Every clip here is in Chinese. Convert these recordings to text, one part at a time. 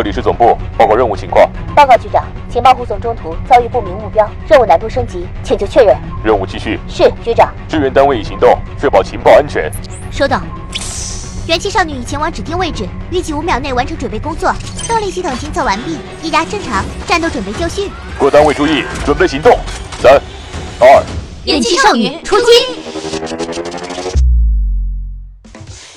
这里是总部，报告任务情况。报告局长，情报护送中途遭遇不明目标，任务难度升级，请求确认。任务继续。是局长。支援单位已行动，确保情报安全。收到。元气少女已前往指定位置，预计五秒内完成准备工作。动力系统检测完毕，液压正常，战斗准备就绪。各单位注意，准备行动。三、二，元气少女出击。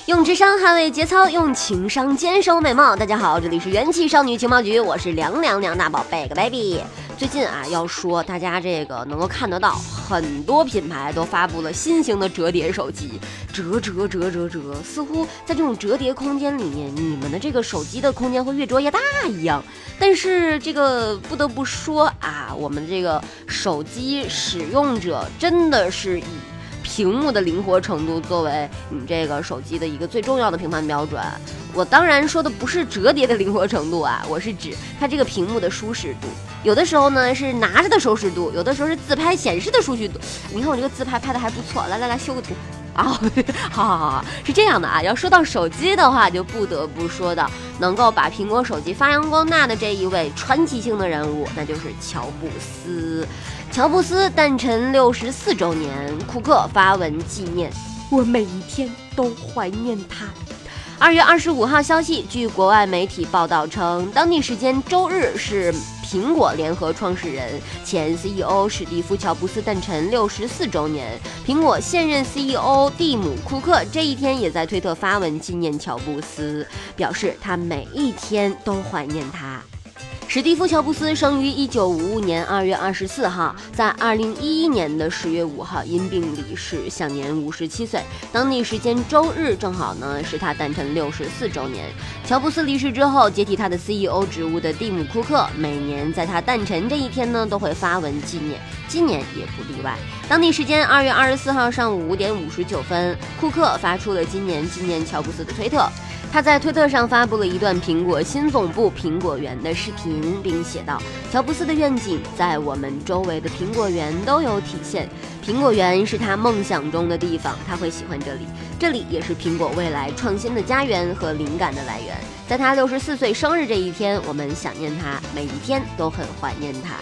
用智商捍卫节操，用情商坚守美貌。大家好，这里是元气少女情报局，我是凉凉凉大宝贝个 baby。最近啊，要说大家这个能够看得到，很多品牌都发布了新型的折叠手机，折折折折折，似乎在这种折叠空间里面，你们的这个手机的空间会越折越大一样。但是这个不得不说啊，我们这个手机使用者真的是以。屏幕的灵活程度作为你这个手机的一个最重要的评判标准，我当然说的不是折叠的灵活程度啊，我是指它这个屏幕的舒适度。有的时候呢是拿着的舒适度，有的时候是自拍显示的舒适度。你看我这个自拍拍的还不错，来来来修个图 啊，好好好，是这样的啊。要说到手机的话，就不得不说到能够把苹果手机发扬光大的这一位传奇性的人物，那就是乔布斯。乔布斯诞辰六十四周年，库克发文纪念，我每一天都怀念他。二月二十五号消息，据国外媒体报道称，当地时间周日是苹果联合创始人、前 CEO 史蒂夫·乔布斯诞辰六十四周年。苹果现任 CEO 蒂姆·库克这一天也在推特发文纪念乔布斯，表示他每一天都怀念他。史蒂夫·乔布斯生于一九五五年二月二十四号，在二零一一年的十月五号因病离世，享年五十七岁。当地时间周日正好呢是他诞辰六十四周年。乔布斯离世之后，接替他的 CEO 职务的蒂姆·库克每年在他诞辰这一天呢都会发文纪念，今年也不例外。当地时间二月二十四号上午五点五十九分，库克发出了今年纪念乔布斯的推特。他在推特上发布了一段苹果新总部苹果园的视频，并写道：“乔布斯的愿景在我们周围的苹果园都有体现。苹果园是他梦想中的地方，他会喜欢这里。这里也是苹果未来创新的家园和灵感的来源。在他六十四岁生日这一天，我们想念他，每一天都很怀念他。”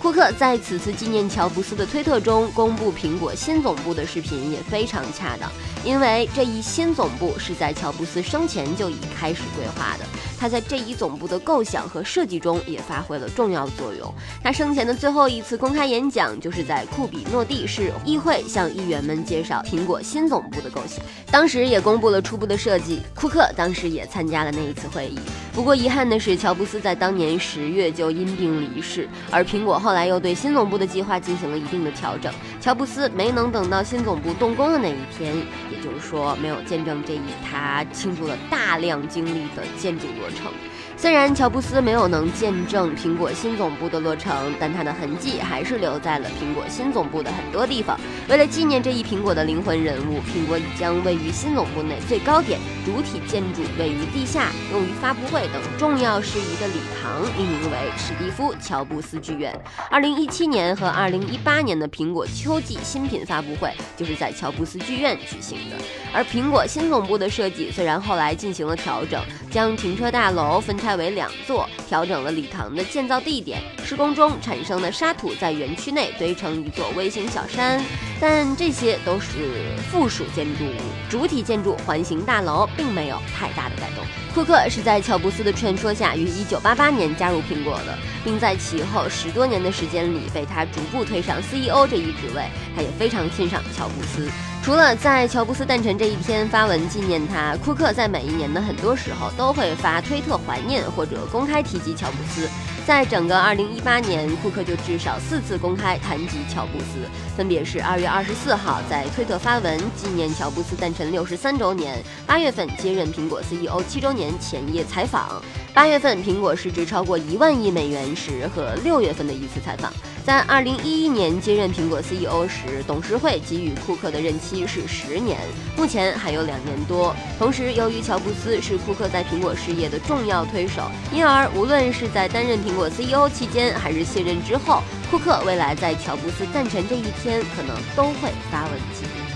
库克在此次纪念乔布斯的推特中公布苹果新总部的视频也非常恰当，因为这一新总部是在乔布斯生前就已开始规划的。他在这一总部的构想和设计中也发挥了重要作用。他生前的最后一次公开演讲就是在库比诺蒂市议会向议员们介绍苹果新总部的构想，当时也公布了初步的设计。库克当时也参加了那一次会议。不过遗憾的是，乔布斯在当年十月就因病离世，而苹果后来又对新总部的计划进行了一定的调整。乔布斯没能等到新总部动工的那一天，就是说，没有见证这一他倾注了大量精力的建筑落成。虽然乔布斯没有能见证苹果新总部的落成，但他的痕迹还是留在了苹果新总部的很多地方。为了纪念这一苹果的灵魂人物，苹果已将位于新总部内最高点、主体建筑位于地下、用于发布会等重要事宜的礼堂命名为史蒂夫·乔布斯剧院。二零一七年和二零一八年的苹果秋季新品发布会就是在乔布斯剧院举行的。而苹果新总部的设计虽然后来进行了调整，将停车大楼分拆。为两座，调整了礼堂的建造地点。施工中产生的沙土在园区内堆成一座微型小山，但这些都是附属建筑物，主体建筑环形大楼并没有太大的改动。库克是在乔布斯的劝说下于1988年加入苹果的，并在其后十多年的时间里被他逐步推上 CEO 这一职位。他也非常欣赏乔布斯。除了在乔布斯诞辰这一天发文纪念他，库克在每一年的很多时候都会发推特怀念或者公开提及乔布斯。在整个2018年，库克就至少四次公开谈及乔布斯，分别是2月24号在推特发文纪念乔布斯诞辰63周年，8月份接任苹果 CEO 七周年前夜采访，8月份苹果市值超过一万亿美元时和6月份的一次采访。在二零一一年接任苹果 CEO 时，董事会给予库克的任期是十年，目前还有两年多。同时，由于乔布斯是库克在苹果事业的重要推手，因而无论是在担任苹果 CEO 期间，还是卸任之后，库克未来在乔布斯诞辰这一天，可能都会发文纪念。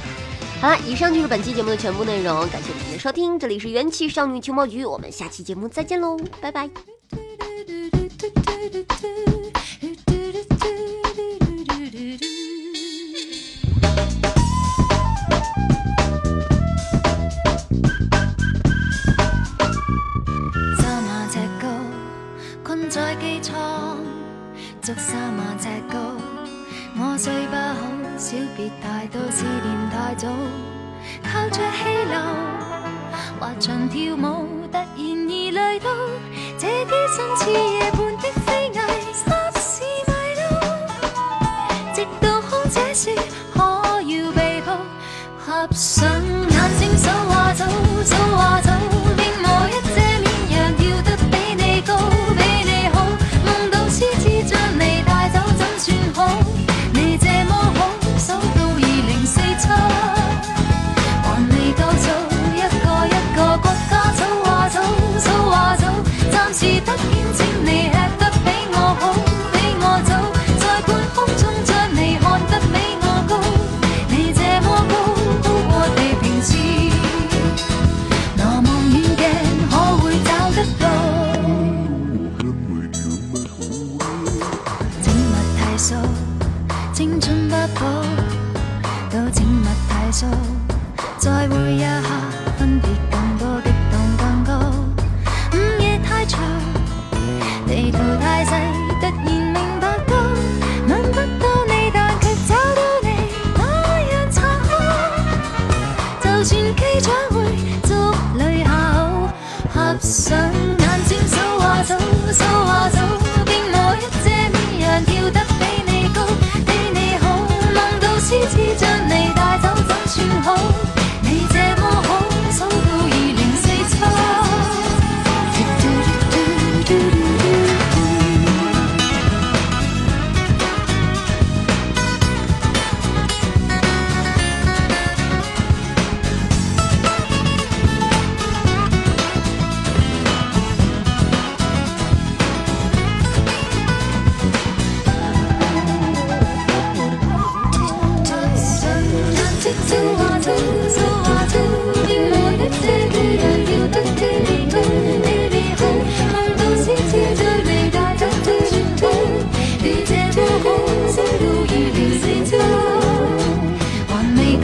好了，以上就是本期节目的全部内容，感谢您的收听，这里是元气少女情报局，我们下期节目再见喽，拜拜。三萬尺高。我睡不好，小別太多，思念太早。靠着氣流，滑翔跳舞，突然而累到，這機身似夜半的飛蟻，霎時迷路。直到空姐說可要被抱，合上眼睛數下走，數下，青春不保都请勿太骚在每一刻分别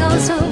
hermoso.